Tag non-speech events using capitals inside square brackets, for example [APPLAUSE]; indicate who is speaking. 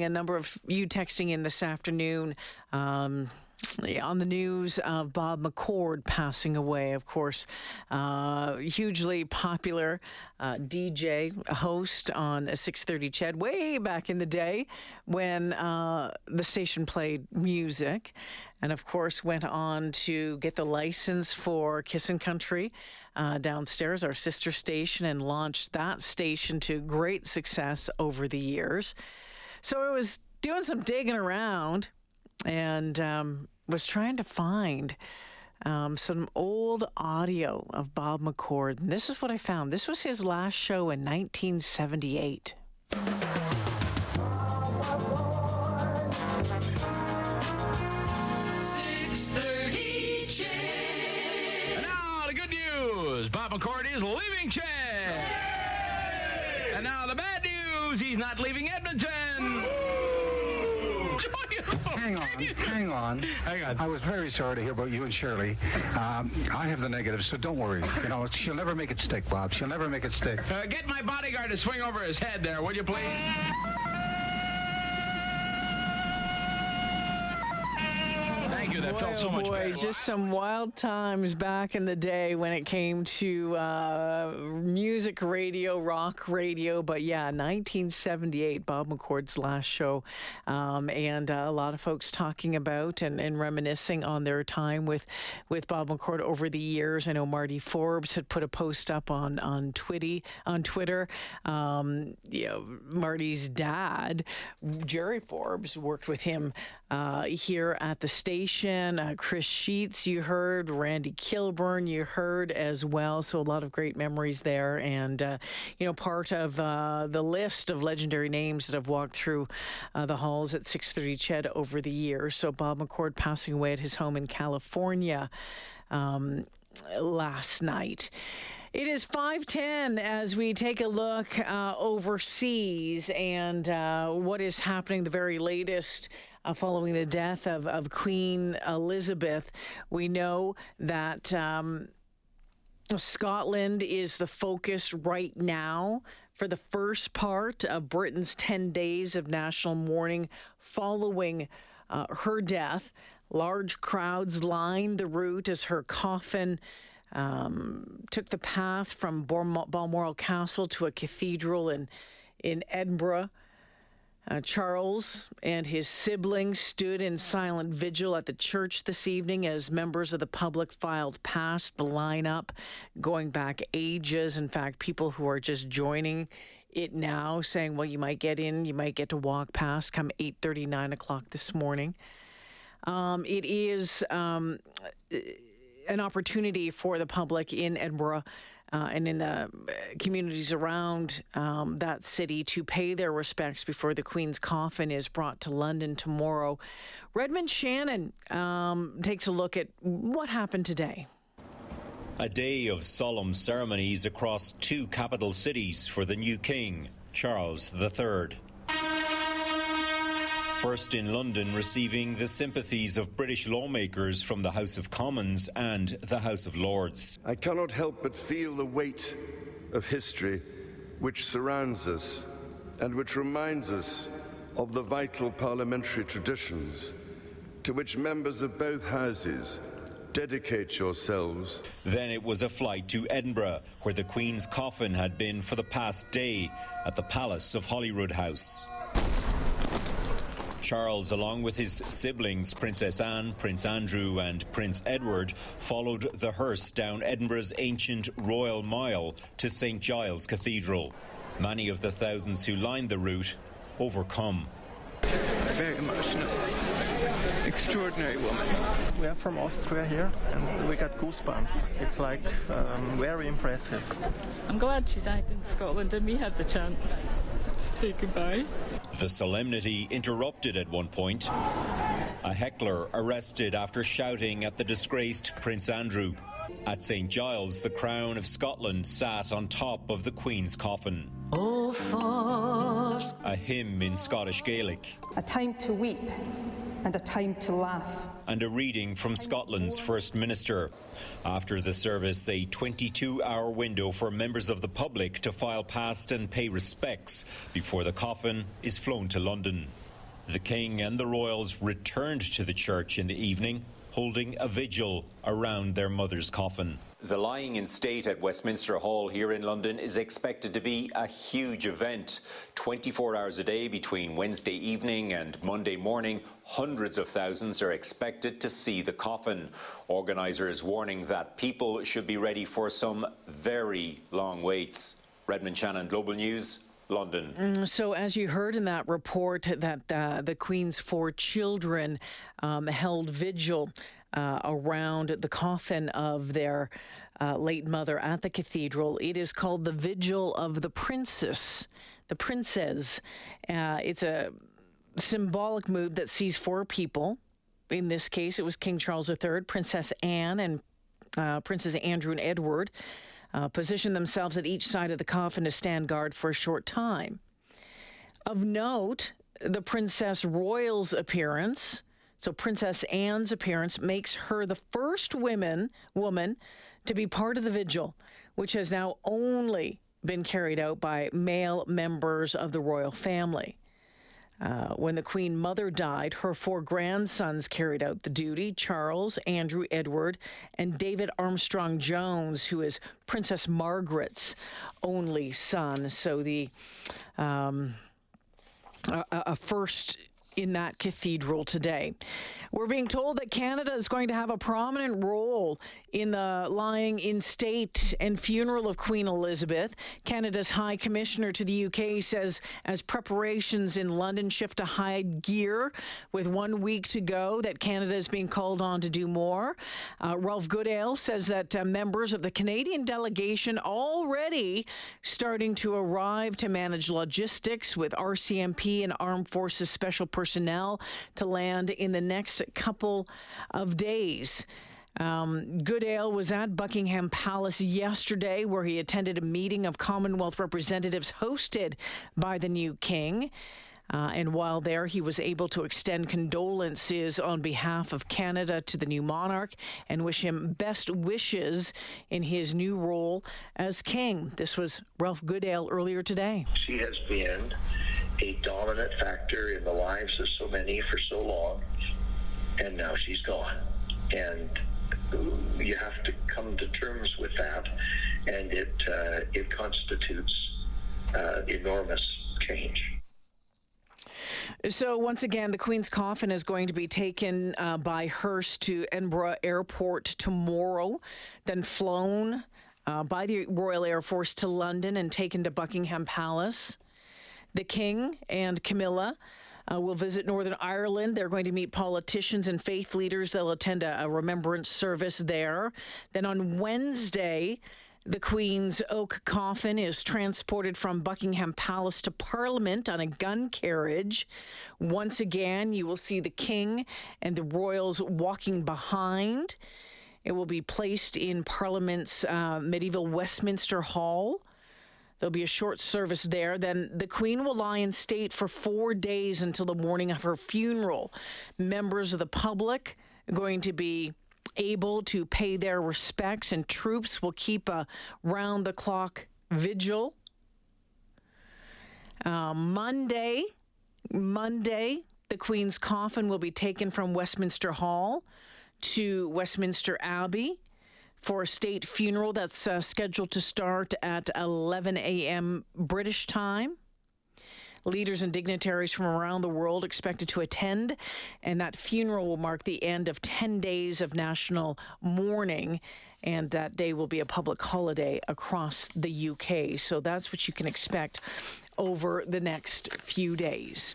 Speaker 1: A number of you texting in this afternoon. Um, on the news of Bob McCord passing away, of course, uh, hugely popular uh, DJ, host on 6:30 CHED way back in the day when uh, the station played music, and of course went on to get the license for Kissin' Country uh, downstairs, our sister station, and launched that station to great success over the years. So I was doing some digging around and um, was trying to find um, some old audio of Bob McCord. And this is what I found. This was his last show in 1978.
Speaker 2: Now the good news: Bob McCord is leaving CHED. And now the bad news: he's not leaving Edmonton. [LAUGHS]
Speaker 3: Hang on, hang on.
Speaker 2: Hang on.
Speaker 3: I was very sorry to hear about you and Shirley. Um, I have the negative, so don't worry. You know, she'll never make it stick, Bob. She'll never make it stick.
Speaker 2: Uh, get my bodyguard to swing over his head there, would you please? Thank you. That
Speaker 1: boy,
Speaker 2: felt so
Speaker 1: oh
Speaker 2: much
Speaker 1: boy,
Speaker 2: better.
Speaker 1: just some wild times back in the day when it came to uh, music radio, rock radio. But yeah, 1978, Bob McCord's last show, um, and uh, a lot of folks talking about and, and reminiscing on their time with with Bob McCord over the years. I know Marty Forbes had put a post up on on Twitty on Twitter. Um, you know, Marty's dad, Jerry Forbes, worked with him uh, here at the station. Uh, Chris Sheets, you heard. Randy Kilburn, you heard as well. So a lot of great memories there. And, uh, you know, part of uh, the list of legendary names that have walked through uh, the halls at 630 Ched over the years. So Bob McCord passing away at his home in California um, last night. It is 510 as we take a look uh, overseas and uh, what is happening, the very latest uh, following the death of, of Queen Elizabeth. We know that. Um, Scotland is the focus right now for the first part of Britain's 10 days of national mourning following uh, her death. Large crowds lined the route as her coffin um, took the path from Balmoral Castle to a cathedral in, in Edinburgh. Uh, Charles and his siblings stood in silent vigil at the church this evening as members of the public filed past the lineup, going back ages. In fact, people who are just joining it now, saying, "Well, you might get in, you might get to walk past." Come eight thirty, nine o'clock this morning. Um, it is um, an opportunity for the public in Edinburgh uh, and in the communities around um, that city to pay their respects before the Queen's coffin is brought to London tomorrow. Redmond Shannon um, takes a look at what happened today.
Speaker 4: A day of solemn ceremonies across two capital cities for the new king, Charles III. First in London, receiving the sympathies of British lawmakers from the House of Commons and the House of Lords.
Speaker 5: I cannot help but feel the weight of history which surrounds us and which reminds us of the vital parliamentary traditions to which members of both houses dedicate yourselves.
Speaker 4: Then it was a flight to Edinburgh, where the Queen's coffin had been for the past day at the Palace of Holyrood House. Charles, along with his siblings, Princess Anne, Prince Andrew, and Prince Edward, followed the hearse down Edinburgh's ancient Royal Mile to St Giles Cathedral. Many of the thousands who lined the route overcome.
Speaker 6: Very emotional. Extraordinary woman.
Speaker 7: We are from Austria here, and we got goosebumps. It's like um, very impressive.
Speaker 8: I'm glad she died in Scotland and we had the chance to say goodbye.
Speaker 4: The solemnity interrupted at one point. A heckler arrested after shouting at the disgraced Prince Andrew. At St Giles, the Crown of Scotland sat on top of the Queen's coffin.
Speaker 9: Oh, for
Speaker 4: A hymn in Scottish Gaelic.
Speaker 10: A time to weep and a time to laugh.
Speaker 4: And a reading from Scotland's First Minister. After the service, a 22 hour window for members of the public to file past and pay respects before the coffin is flown to London. The King and the royals returned to the church in the evening, holding a vigil around their mother's coffin. The lying in state at Westminster Hall here in London is expected to be a huge event. 24 hours a day between Wednesday evening and Monday morning, hundreds of thousands are expected to see the coffin. Organisers warning that people should be ready for some very long waits. Redmond Shannon, Global News. London.
Speaker 1: Mm, so, as you heard in that report, that uh, the Queen's four children um, held vigil uh, around the coffin of their uh, late mother at the cathedral. It is called the Vigil of the Princes, the Princes. Uh, it's a symbolic move that sees four people. In this case, it was King Charles III, Princess Anne, and uh, Princes Andrew and Edward. Uh, position themselves at each side of the coffin to stand guard for a short time. Of note, the Princess Royal's appearance so Princess Anne's appearance makes her the first women woman to be part of the vigil, which has now only been carried out by male members of the royal family. Uh, when the Queen Mother died, her four grandsons carried out the duty Charles, Andrew, Edward, and David Armstrong Jones, who is Princess Margaret's only son. So the um, a, a first in that cathedral today. We're being told that Canada is going to have a prominent role in the lying in state and funeral of Queen Elizabeth. Canada's High Commissioner to the UK says as preparations in London shift to high gear with one week to go, that Canada is being called on to do more. Uh, Ralph Goodale says that uh, members of the Canadian delegation already starting to arrive to manage logistics with RCMP and Armed Forces Special Personnel to land in the next couple of days. Um, Goodale was at Buckingham Palace yesterday, where he attended a meeting of Commonwealth representatives hosted by the new king. Uh, and while there, he was able to extend condolences on behalf of Canada to the new monarch and wish him best wishes in his new role as king. This was Ralph Goodale earlier today.
Speaker 11: She has been a dominant factor in the lives of so many for so long, and now she's gone. And you have to come to terms with that, and it uh, it constitutes uh, enormous change.
Speaker 1: So, once again, the Queen's coffin is going to be taken uh, by hearse to Edinburgh Airport tomorrow, then flown uh, by the Royal Air Force to London and taken to Buckingham Palace. The King and Camilla uh, will visit Northern Ireland. They're going to meet politicians and faith leaders. They'll attend a, a remembrance service there. Then on Wednesday, the Queen's oak coffin is transported from Buckingham Palace to Parliament on a gun carriage. Once again, you will see the King and the royals walking behind. It will be placed in Parliament's uh, medieval Westminster Hall. There'll be a short service there. Then the Queen will lie in state for four days until the morning of her funeral. Members of the public are going to be able to pay their respects, and troops will keep a round the clock vigil. Uh, Monday, Monday, the Queen's coffin will be taken from Westminster Hall to Westminster Abbey for a state funeral that's uh, scheduled to start at 11 a.m. British time. Leaders and dignitaries from around the world expected to attend, and that funeral will mark the end of 10 days of national mourning. And that day will be a public holiday across the UK. So that's what you can expect over the next few days.